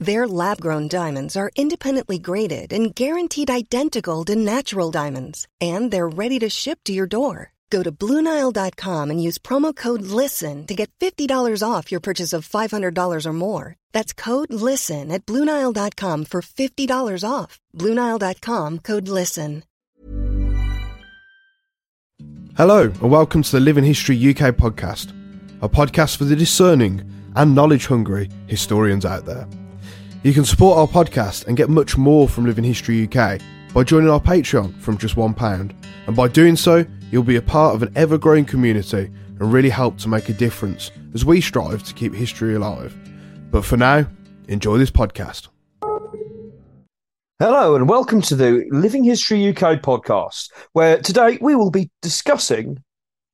Their lab grown diamonds are independently graded and guaranteed identical to natural diamonds, and they're ready to ship to your door. Go to Bluenile.com and use promo code LISTEN to get $50 off your purchase of $500 or more. That's code LISTEN at Bluenile.com for $50 off. Bluenile.com code LISTEN. Hello, and welcome to the Living History UK podcast, a podcast for the discerning and knowledge hungry historians out there. You can support our podcast and get much more from Living History UK by joining our Patreon from just £1. And by doing so, you'll be a part of an ever growing community and really help to make a difference as we strive to keep history alive. But for now, enjoy this podcast. Hello, and welcome to the Living History UK podcast, where today we will be discussing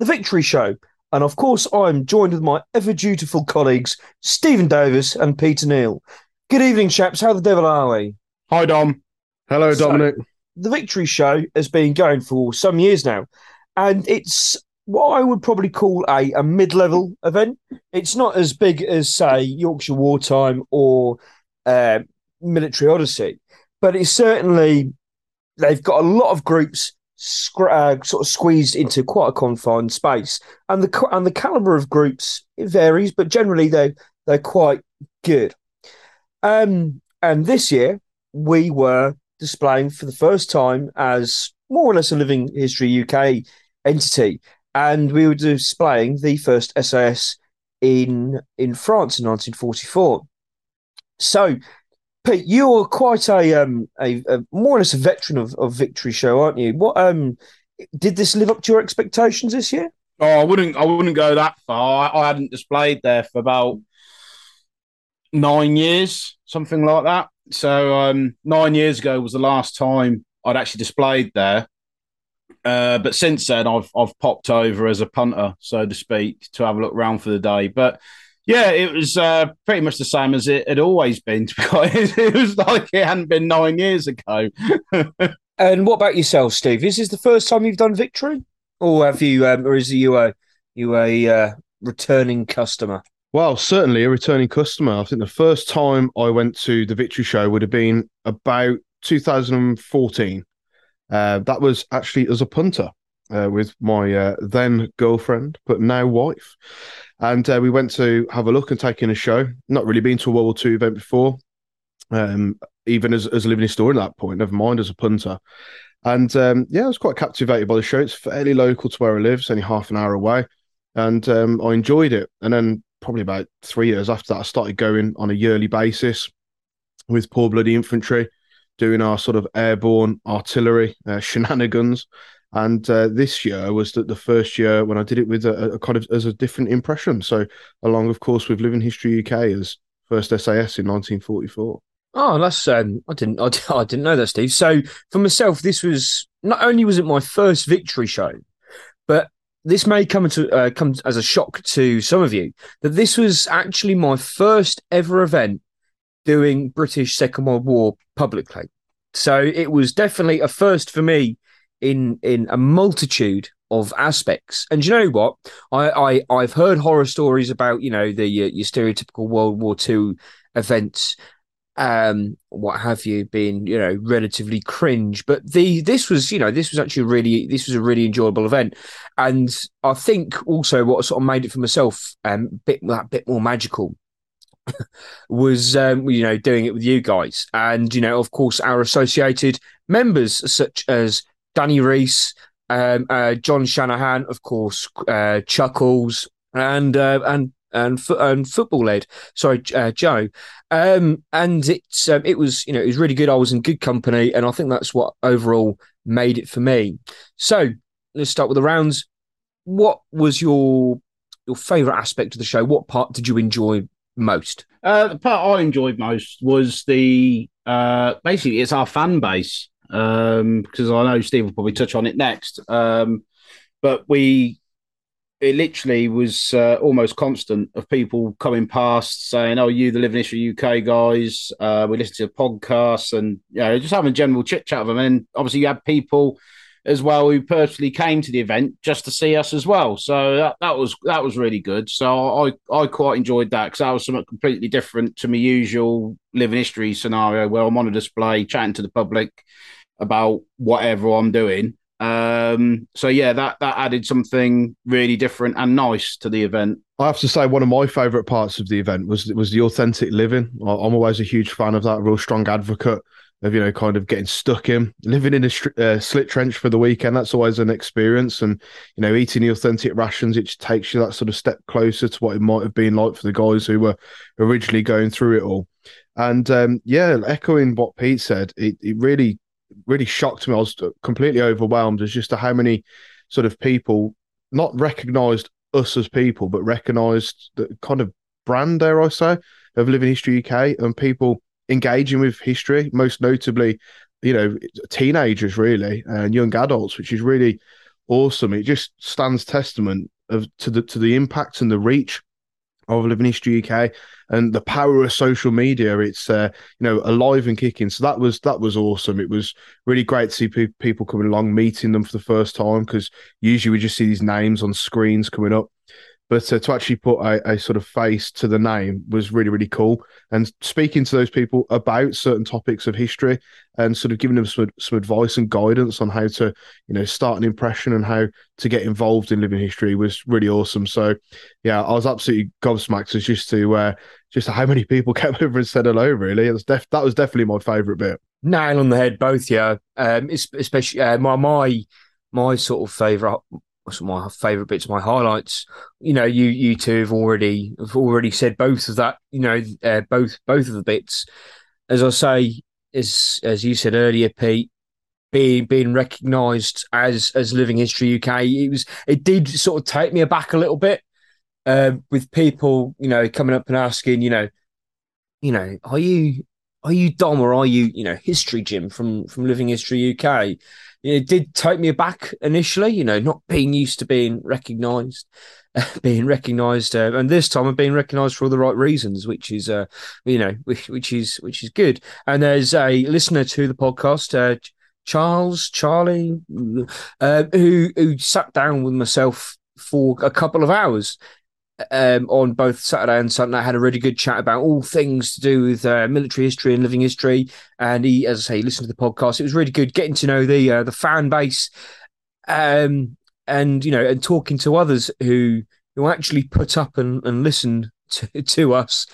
the Victory Show. And of course, I'm joined with my ever dutiful colleagues, Stephen Davis and Peter Neal. Good evening, chaps. How the devil are we? Hi, Dom. Hello, So- Dominic. The Victory Show has been going for some years now, and it's what I would probably call a, a mid level event. It's not as big as, say, Yorkshire Wartime or uh, Military Odyssey, but it's certainly, they've got a lot of groups scr- uh, sort of squeezed into quite a confined space. And the, and the caliber of groups it varies, but generally they're, they're quite good. Um, and this year we were displaying for the first time as more or less a Living History UK entity, and we were displaying the first SAS in in France in 1944. So, Pete, you're quite a um a, a more or less a veteran of, of Victory Show, aren't you? What um did this live up to your expectations this year? Oh, I wouldn't. I wouldn't go that far. I, I hadn't displayed there for about nine years, something like that. So um, nine years ago was the last time I'd actually displayed there. Uh, but since then, I've I've popped over as a punter, so to speak, to have a look around for the day. But yeah, it was uh, pretty much the same as it had always been. It was like it hadn't been nine years ago. And what about yourself, Steve? Is this the first time you've done Victory, or have you, um, or is you a you a uh, returning customer? Well, certainly a returning customer. I think the first time I went to the Victory Show would have been about 2014. Uh, that was actually as a punter uh, with my uh, then girlfriend, but now wife. And uh, we went to have a look and take in a show. Not really been to a World War II event before, um, even as, as a living historian at that point, never mind as a punter. And um, yeah, I was quite captivated by the show. It's fairly local to where I live, it's only half an hour away. And um, I enjoyed it. And then probably about three years after that, I started going on a yearly basis with Poor Bloody Infantry, doing our sort of airborne artillery uh, shenanigans. And uh, this year was the, the first year when I did it with a, a kind of as a different impression. So, along, of course, with Living History UK as first SAS in 1944. Oh, that's um, I didn't I, I didn't know that, Steve. So for myself, this was not only was it my first victory show, but this may come to uh, come as a shock to some of you that this was actually my first ever event doing British Second World War publicly. So it was definitely a first for me in in a multitude of aspects. And you know what? I, I I've heard horror stories about you know the uh, your stereotypical World War II events um what have you been you know relatively cringe. But the this was you know this was actually really this was a really enjoyable event. And i think also what sort of made it for myself um bit that bit more magical was um, you know doing it with you guys, and you know of course our associated members such as Danny Reese, um, uh, John Shanahan, of course, uh, Chuckles, and uh, and and and football led. Sorry, uh, Joe. Um, and it's um, it was you know it was really good. I was in good company, and I think that's what overall made it for me. So let's start with the rounds. What was your your favorite aspect of the show? What part did you enjoy most? Uh, the part I enjoyed most was the uh, basically it's our fan base um, because I know Steve will probably touch on it next. Um, but we it literally was uh, almost constant of people coming past saying, "Oh, you, the Living History UK guys, uh, we listen to podcasts and you know just having general chit chat with them." And obviously, you had people as well who personally came to the event just to see us as well. So that, that was that was really good. So I I quite enjoyed that because that was something completely different to my usual Living History scenario where I'm on a display chatting to the public about whatever I'm doing. Um, so yeah, that that added something really different and nice to the event. I have to say, one of my favourite parts of the event was was the authentic living. I'm always a huge fan of that. Real strong advocate of you know kind of getting stuck in living in a uh, slit trench for the weekend. That's always an experience, and you know eating the authentic rations. It takes you that sort of step closer to what it might have been like for the guys who were originally going through it all. And um, yeah, echoing what Pete said, it, it really really shocked me. I was completely overwhelmed as just to how many sort of people not recognised us as people, but recognised the kind of brand, dare I say, of Living History UK and people engaging with history, most notably, you know, teenagers really and young adults, which is really awesome. It just stands testament of to the to the impact and the reach of Living History UK and the power of social media. It's uh, you know alive and kicking. So that was that was awesome. It was really great to see pe- people coming along, meeting them for the first time because usually we just see these names on screens coming up. But uh, to actually put a, a, sort of face to the name was really, really cool. And speaking to those people about certain topics of history and sort of giving them some, some advice and guidance on how to, you know, start an impression and how to get involved in living history was really awesome. So, yeah, I was absolutely gobsmacked as just to uh, just how many people came over and said hello. Really, it was def- that was definitely my favourite bit. Nail on the head, both. Yeah, um, especially uh, my my my sort of favourite of my favourite bits, my highlights. You know, you you two have already have already said both of that. You know, uh, both both of the bits. As I say, as as you said earlier, Pete, being being recognised as as Living History UK, it was it did sort of take me aback a little bit. Uh, with people, you know, coming up and asking, you know, you know, are you are you Dom or are you, you know, History Jim from from Living History UK? It did take me aback initially, you know, not being used to being recognised, being recognised, uh, and this time I'm being recognised for all the right reasons, which is, uh, you know, which, which is which is good. And there's a listener to the podcast, uh, Charles, Charlie, uh, who who sat down with myself for a couple of hours um, on both Saturday and Sunday. I had a really good chat about all things to do with uh, military history and living history. And he, as I say, listened to the podcast. It was really good getting to know the uh, the fan base, um, and you know, and talking to others who who actually put up and, and listened to, to us,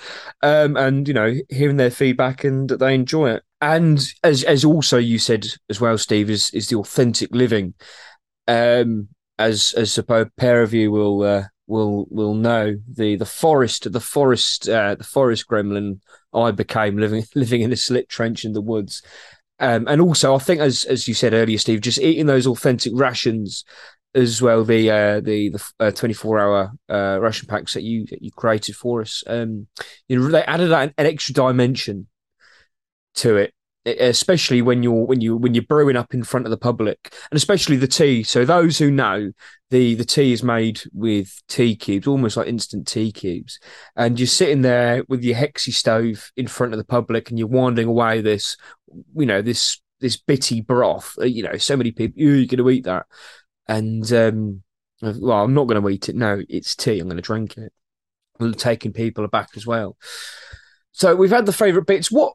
um, and you know, hearing their feedback and that they enjoy it. And as as also you said as well, Steve, is is the authentic living. Um, as as a pair of you will uh, will will know the the forest the forest uh, the forest gremlin I became living living in a slit trench in the woods. Um, and also, I think, as as you said earlier, Steve, just eating those authentic rations as well. The uh, the the twenty four hour uh, ration packs that you that you created for us, um, you know, they added an, an extra dimension to it especially when you're when you when you're brewing up in front of the public and especially the tea. So those who know the the tea is made with tea cubes almost like instant tea cubes. And you're sitting there with your hexi stove in front of the public and you're winding away this you know this this bitty broth. Uh, you know so many people you're going to eat that? And um well i'm not going to eat it. No it's tea. I'm going to drink it. Taking people aback as well. So we've had the favorite bits. What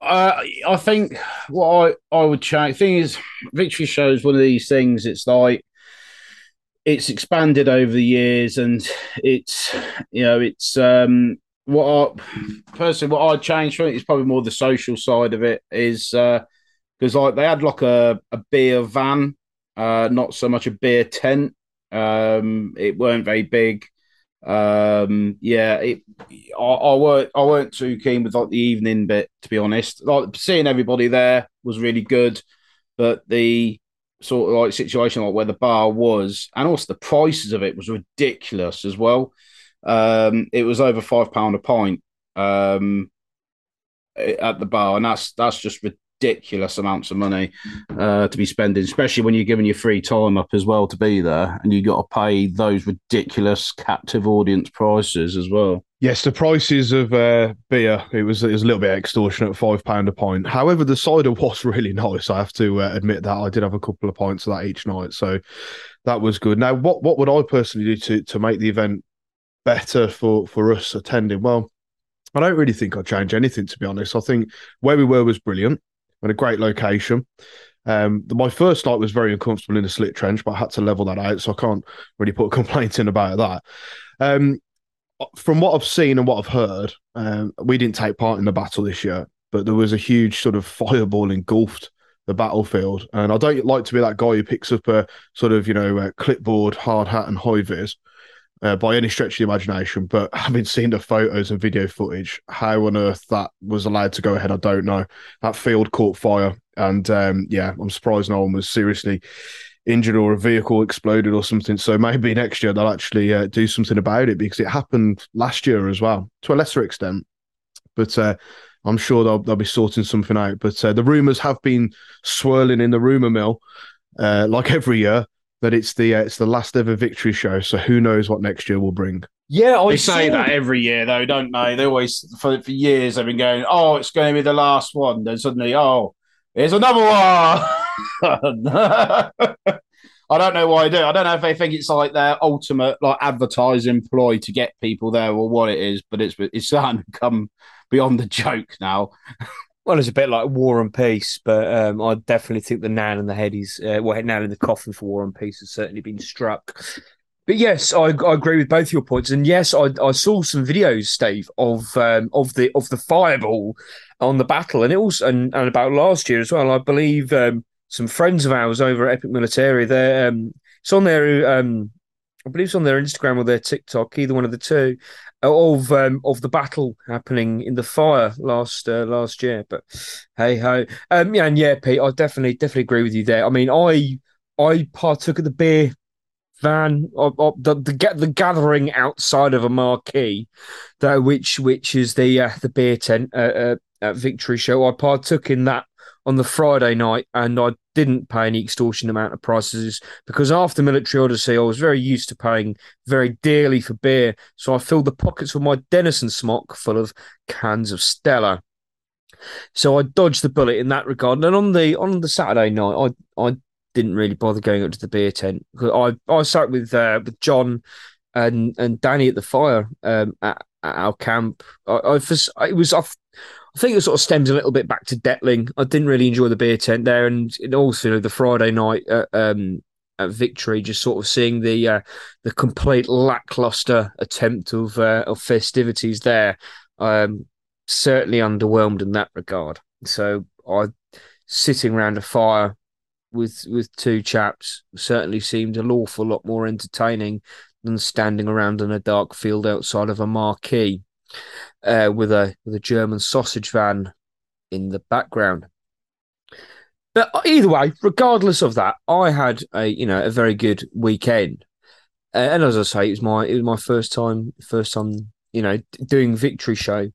Uh, I think what I, I would change thing is victory shows one of these things. It's like it's expanded over the years, and it's you know it's um what I personally what I'd change from it is probably more the social side of it is because uh, like they had like a, a beer van, uh, not so much a beer tent. Um, it weren't very big. Um, yeah, it, I, I weren't I weren't too keen with like the evening bit to be honest. Like seeing everybody there was really good, but the sort of like situation like where the bar was and also the prices of it was ridiculous as well. Um, it was over five pound a pint um, at the bar, and that's that's just ridiculous amounts of money uh, to be spending, especially when you're giving your free time up as well to be there, and you got to pay those ridiculous captive audience prices as well. Yes, the prices of uh, beer it was it was a little bit extortionate, five pound a pint. However, the cider was really nice. I have to uh, admit that I did have a couple of pints of that each night, so that was good. Now, what what would I personally do to to make the event better for for us attending? Well, I don't really think I'd change anything to be honest. I think where we were was brilliant and a great location. Um, my first night was very uncomfortable in a slit trench, but I had to level that out, so I can't really put a complaint in about that. Um, from what I've seen and what I've heard, um, we didn't take part in the battle this year, but there was a huge sort of fireball engulfed the battlefield. And I don't like to be that guy who picks up a sort of, you know, clipboard, hard hat, and high vis uh, by any stretch of the imagination. But having seen the photos and video footage, how on earth that was allowed to go ahead, I don't know. That field caught fire. And um, yeah, I'm surprised no one was seriously injured or a vehicle exploded or something. So maybe next year they'll actually uh, do something about it because it happened last year as well, to a lesser extent. But uh, I'm sure they'll, they'll be sorting something out. But uh, the rumours have been swirling in the rumour mill, uh, like every year, that it's the uh, it's the last ever victory show. So who knows what next year will bring? Yeah, I they say saw- that every year, though, don't they? They always for for years they've been going, "Oh, it's going to be the last one." Then suddenly, "Oh, here's another one." I don't know why they do. I don't know if they think it's like their ultimate like advertising ploy to get people there or what it is, but it's it's starting to come beyond the joke now. Well, it's a bit like War and Peace, but um, I definitely think the nail in the head is uh, well, nail in the coffin for War and Peace has certainly been struck. But yes, I, I agree with both your points, and yes, I, I saw some videos, Steve, of um, of the of the fireball on the battle, and it also and, and about last year as well. I believe um, some friends of ours over at Epic Military, there, um, it's on their um, I believe it's on their Instagram or their TikTok, either one of the two, of um, of the battle happening in the fire last uh, last year. But hey ho, um, yeah, and yeah, Pete, I definitely definitely agree with you there. I mean, I I partook of the beer van of, of the, the the gathering outside of a marquee, though, which which is the uh, the beer tent uh, uh, at Victory Show. I partook in that on the Friday night, and I didn't pay any extortion amount of prices because after Military Odyssey, I was very used to paying very dearly for beer. So I filled the pockets of my Denison smock full of cans of Stella. So I dodged the bullet in that regard. And on the on the Saturday night, I I didn't really bother going up to the beer tent. I I sat with uh, with John and and Danny at the fire um, at, at our camp. I, I it was off. I think it sort of stems a little bit back to Detling. I didn't really enjoy the beer tent there, and also the Friday night at, um, at Victory, just sort of seeing the uh, the complete lackluster attempt of uh, of festivities there. Um, certainly underwhelmed in that regard. So I sitting around a fire with with two chaps certainly seemed an awful lot more entertaining than standing around in a dark field outside of a marquee. Uh, with a with a German sausage van in the background. But either way, regardless of that, I had a you know a very good weekend, uh, and as I say, it was my it was my first time first time you know doing victory show,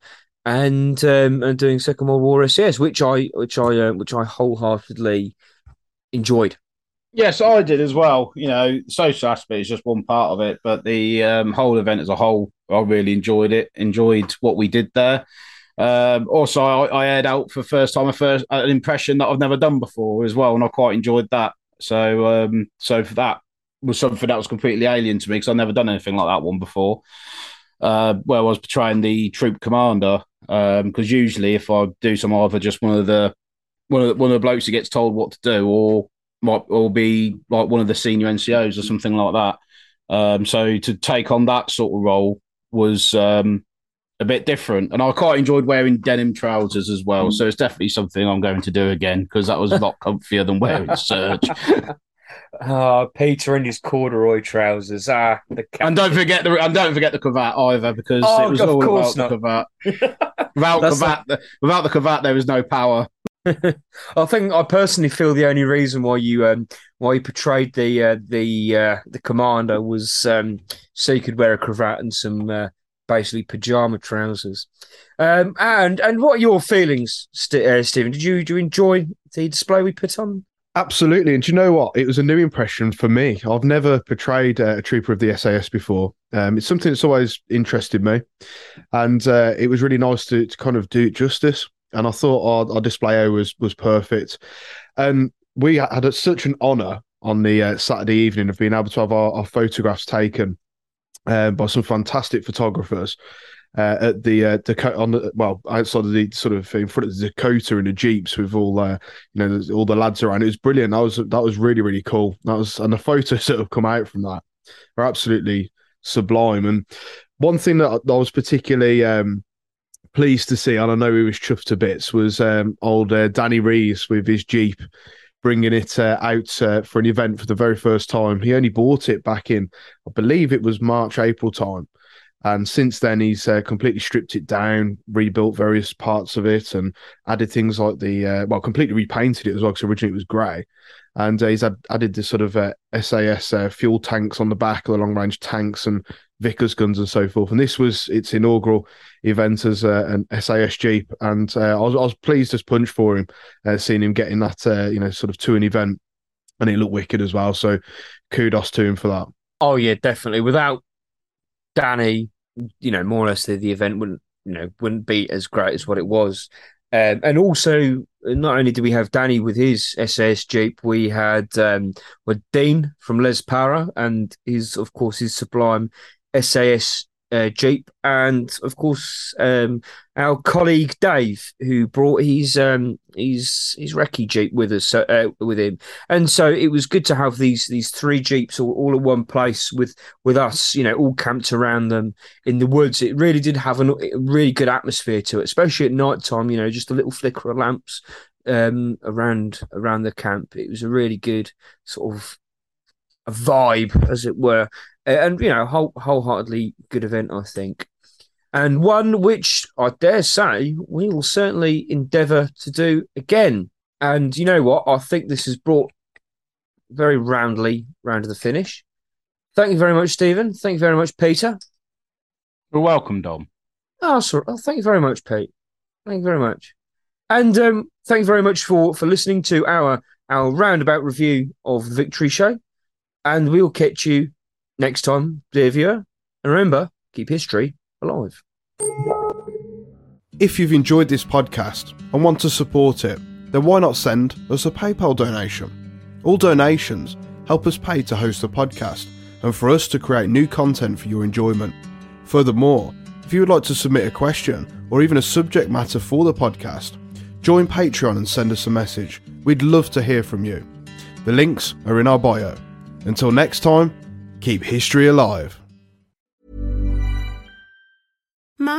and um, and doing Second World War SAS, which I which I uh, which I wholeheartedly enjoyed. Yes, I did as well. You know, social aspect is just one part of it, but the um, whole event as a whole, I really enjoyed it. Enjoyed what we did there. Um, also, I, I aired out for first time a first an impression that I've never done before as well, and I quite enjoyed that. So, um, so for that was something that was completely alien to me because I've never done anything like that one before. Uh, where I was portraying the troop commander, because um, usually if I do some either just one of the one of the, one of the blokes who gets told what to do, or might or be like one of the senior NCOs or something like that. Um, so to take on that sort of role was um, a bit different. And I quite enjoyed wearing denim trousers as well. So it's definitely something I'm going to do again because that was a lot comfier than wearing serge. Oh, Peter in his corduroy trousers. Ah, and don't forget the and don't forget the cravat either because oh, it was all about not. the cravat. Without cravat, like... without the cravat, there was no power. I think I personally feel the only reason why you um, why you portrayed the uh, the uh, the commander was um, so you could wear a cravat and some uh, basically pajama trousers. Um, and and what are your feelings, St- uh, Stephen? Did you did you enjoy the display we put on? Absolutely, and do you know what? It was a new impression for me. I've never portrayed uh, a trooper of the SAS before. Um, it's something that's always interested me, and uh, it was really nice to, to kind of do it justice. And I thought our, our display was was perfect, and we had such an honour on the uh, Saturday evening of being able to have our, our photographs taken uh, by some fantastic photographers uh, at the uh, Dakota on the well outside of the sort of in front of the Dakota in the jeeps with all uh, you know all the lads around. It was brilliant. That was that was really really cool. That was and the photos that have come out from that are absolutely sublime. And one thing that I was particularly um, pleased to see, and I know he was chuffed to bits, was um, old uh, Danny Rees with his jeep bringing it uh, out uh, for an event for the very first time. He only bought it back in, I believe it was March, April time. And since then, he's uh, completely stripped it down, rebuilt various parts of it, and added things like the uh, well, completely repainted it as well. Because originally it was grey, and uh, he's had, added this sort of SAS uh, uh, fuel tanks on the back, the long range tanks, and Vickers guns and so forth. And this was its inaugural event as uh, an SAS Jeep, and I was, I, was, pleased as punch for him, seeing him getting that you know sort of to an event, and it looked wicked as well. So kudos to him for that. Oh yeah, definitely. Without Danny you know, more or less the, the event wouldn't, you know, wouldn't be as great as what it was. Um, and also, not only did we have Danny with his SAS Jeep, we had um, with Dean from Les Para and his, of course, his sublime SAS uh, Jeep, and of course um, our colleague Dave, who brought his um, his his recce Jeep with us uh, with him, and so it was good to have these these three Jeeps all, all at one place with with us, you know, all camped around them in the woods. It really did have a really good atmosphere to it, especially at night time. You know, just a little flicker of lamps um, around around the camp. It was a really good sort of a vibe, as it were and you know, whole, wholeheartedly good event, I think, and one which I dare say we will certainly endeavour to do again. And you know what? I think this has brought very roundly round to the finish. Thank you very much, Stephen. Thank you very much, Peter. You're welcome, Dom. Oh, sorry. Oh, thank you very much, Pete. Thank you very much. And um, thank you very much for for listening to our our roundabout review of the Victory Show. And we'll catch you next time, dear viewer. And remember, keep history alive. If you've enjoyed this podcast and want to support it, then why not send us a PayPal donation? All donations help us pay to host the podcast and for us to create new content for your enjoyment. Furthermore, if you would like to submit a question or even a subject matter for the podcast, join Patreon and send us a message. We'd love to hear from you. The links are in our bio. Until next time, keep history alive.